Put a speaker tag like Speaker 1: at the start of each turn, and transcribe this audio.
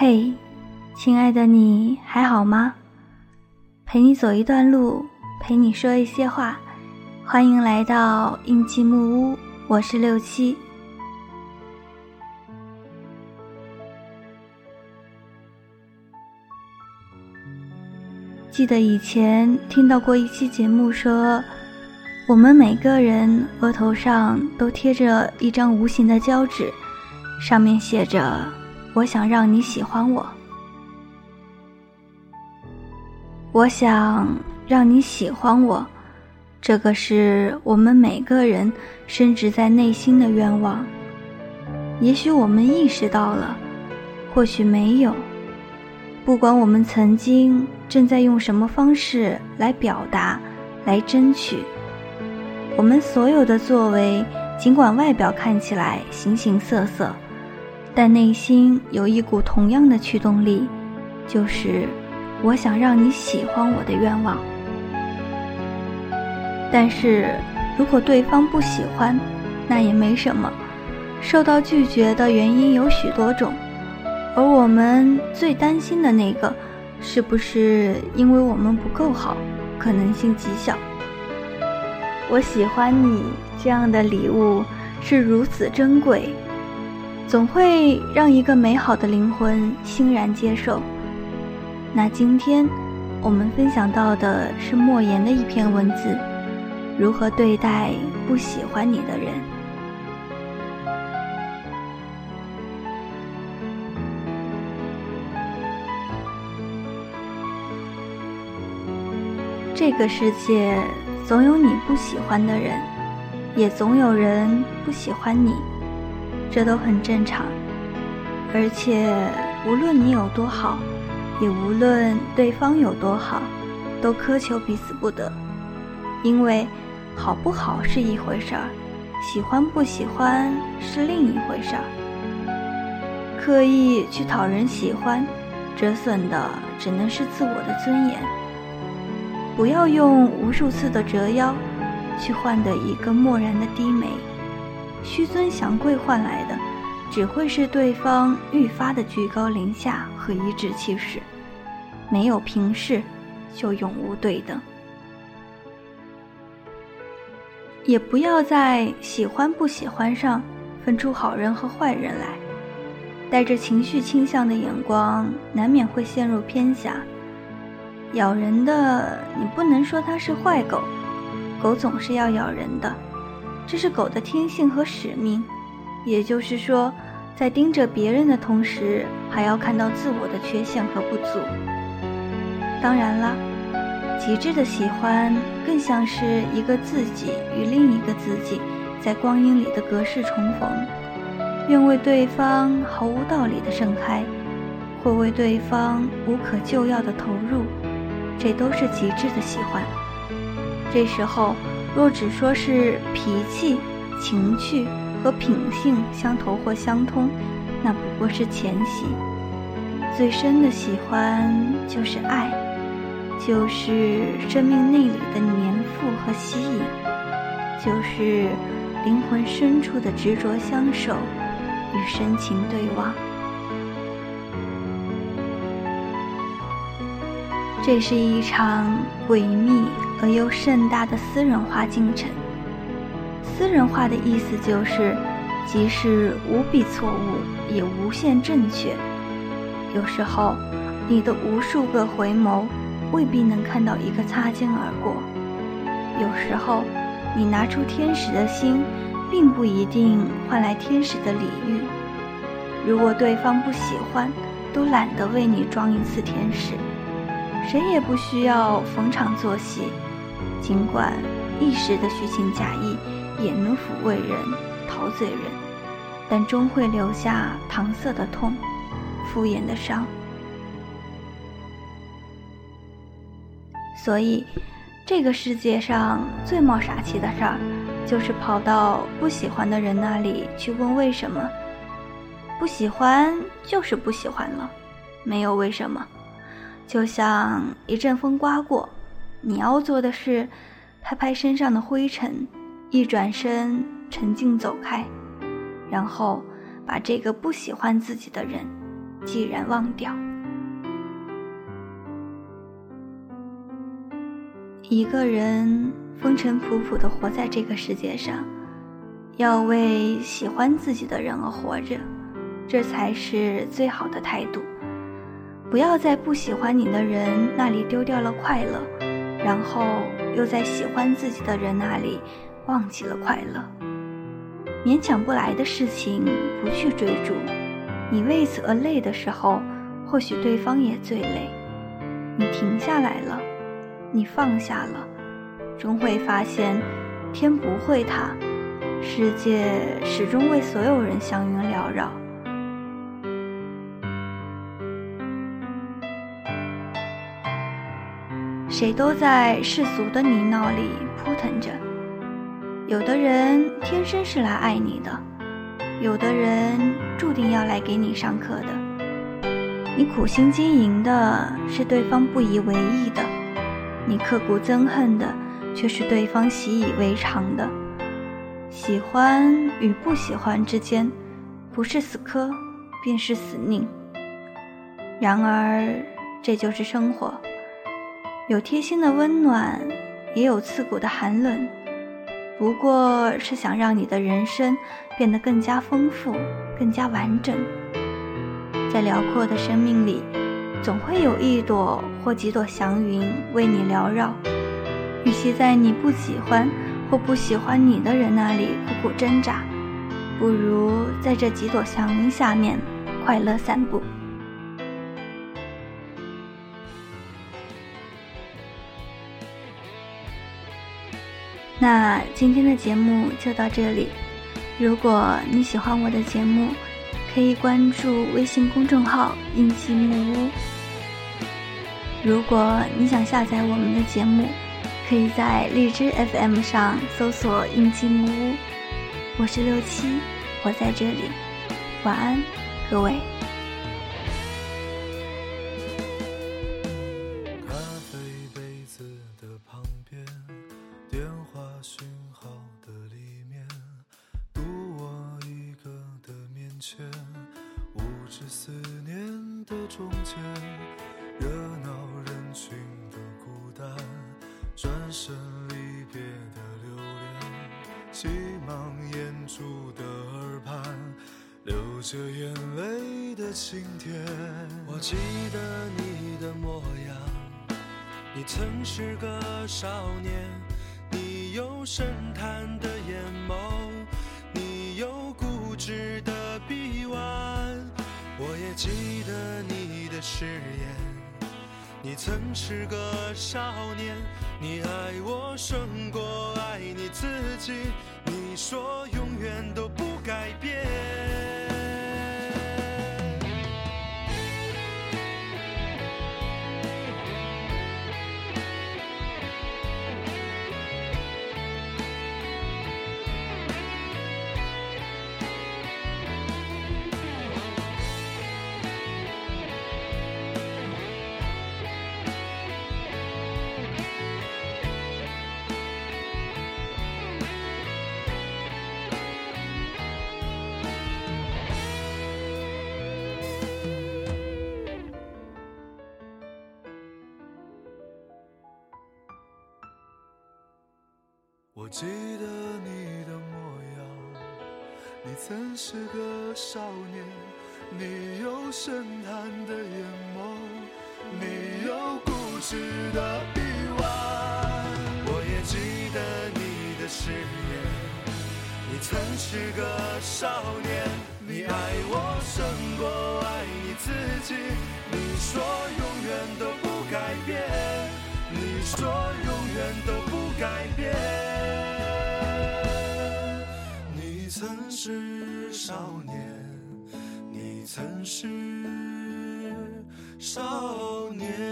Speaker 1: 嘿，亲爱的，你还好吗？陪你走一段路，陪你说一些话，欢迎来到印记木屋，我是六七。记得以前听到过一期节目说，我们每个人额头上都贴着一张无形的胶纸，上面写着“我想让你喜欢我”。我想让你喜欢我，这个是我们每个人深植在内心的愿望。也许我们意识到了，或许没有。不管我们曾经正在用什么方式来表达、来争取，我们所有的作为，尽管外表看起来形形色色，但内心有一股同样的驱动力，就是。我想让你喜欢我的愿望，但是如果对方不喜欢，那也没什么。受到拒绝的原因有许多种，而我们最担心的那个，是不是因为我们不够好？可能性极小。我喜欢你这样的礼物是如此珍贵，总会让一个美好的灵魂欣然接受。那今天，我们分享到的是莫言的一篇文字：如何对待不喜欢你的人。这个世界总有你不喜欢的人，也总有人不喜欢你，这都很正常。而且，无论你有多好。也无论对方有多好，都苛求彼此不得，因为好不好是一回事儿，喜欢不喜欢是另一回事儿。刻意去讨人喜欢，折损的只能是自我的尊严。不要用无数次的折腰，去换得一个漠然的低眉，虚尊降贵换来的。只会是对方愈发的居高临下和颐指气使，没有平视，就永无对等。也不要在喜欢不喜欢上分出好人和坏人来，带着情绪倾向的眼光，难免会陷入偏狭。咬人的，你不能说它是坏狗，狗总是要咬人的，这是狗的天性和使命。也就是说，在盯着别人的同时，还要看到自我的缺陷和不足。当然了，极致的喜欢更像是一个自己与另一个自己在光阴里的隔世重逢，愿为对方毫无道理的盛开，或为对方无可救药的投入，这都是极致的喜欢。这时候，若只说是脾气、情趣。和品性相投或相通，那不过是前戏。最深的喜欢就是爱，就是生命内里的粘附和吸引，就是灵魂深处的执着相守与深情对望。这是一场诡秘而又盛大的私人化进程。私人化的意思就是，即使无比错误，也无限正确。有时候，你的无数个回眸，未必能看到一个擦肩而过。有时候，你拿出天使的心，并不一定换来天使的礼遇。如果对方不喜欢，都懒得为你装一次天使。谁也不需要逢场作戏，尽管一时的虚情假意。也能抚慰人、陶醉人，但终会留下搪塞的痛、敷衍的伤。所以，这个世界上最冒傻气的事儿，就是跑到不喜欢的人那里去问为什么。不喜欢就是不喜欢了，没有为什么。就像一阵风刮过，你要做的是拍拍身上的灰尘。一转身，沉静走开，然后把这个不喜欢自己的人既然忘掉。一个人风尘仆仆地活在这个世界上，要为喜欢自己的人而活着，这才是最好的态度。不要在不喜欢你的人那里丢掉了快乐，然后又在喜欢自己的人那里忘记了快乐。勉强不来的事情不去追逐，你为此而累的时候，或许对方也最累。你停下来了。你放下了，终会发现，天不会塌，世界始终为所有人祥云缭绕。谁都在世俗的泥淖里扑腾着，有的人天生是来爱你的，有的人注定要来给你上课的。你苦心经营的是对方不以为意的。你刻骨憎恨的，却是对方习以为常的。喜欢与不喜欢之间，不是死磕，便是死拧。然而，这就是生活，有贴心的温暖，也有刺骨的寒冷。不过是想让你的人生变得更加丰富，更加完整。在辽阔的生命里。总会有一朵或几朵祥云为你缭绕，与其在你不喜欢或不喜欢你的人那里苦苦挣扎，不如在这几朵祥云下面快乐散步。那今天的节目就到这里，如果你喜欢我的节目。可以关注微信公众号“印记木屋”。如果你想下载我们的节目，可以在荔枝 FM 上搜索“印记木屋”。我是六七，我在这里。晚安，各位。
Speaker 2: 电话讯号的里面，独我一个的面前，无知思念的中间，热闹人群的孤单，转身离别的留恋，急忙掩住的耳畔，流着眼泪的晴天。我记得你的模样，你曾是个少年，深潭的眼眸，你有固执的臂弯，我也记得你的。誓言，你曾是个少年，你爱我胜过爱你自己，你说永远都不改变。记得你的模样，你曾是个少年，你有深潭的眼眸，你有固执的臂弯。我也记得你的誓言，你曾是个少年，你爱我胜过爱你自己。你说永远都不改变，你说永远都不改变。是少年，你曾是少年。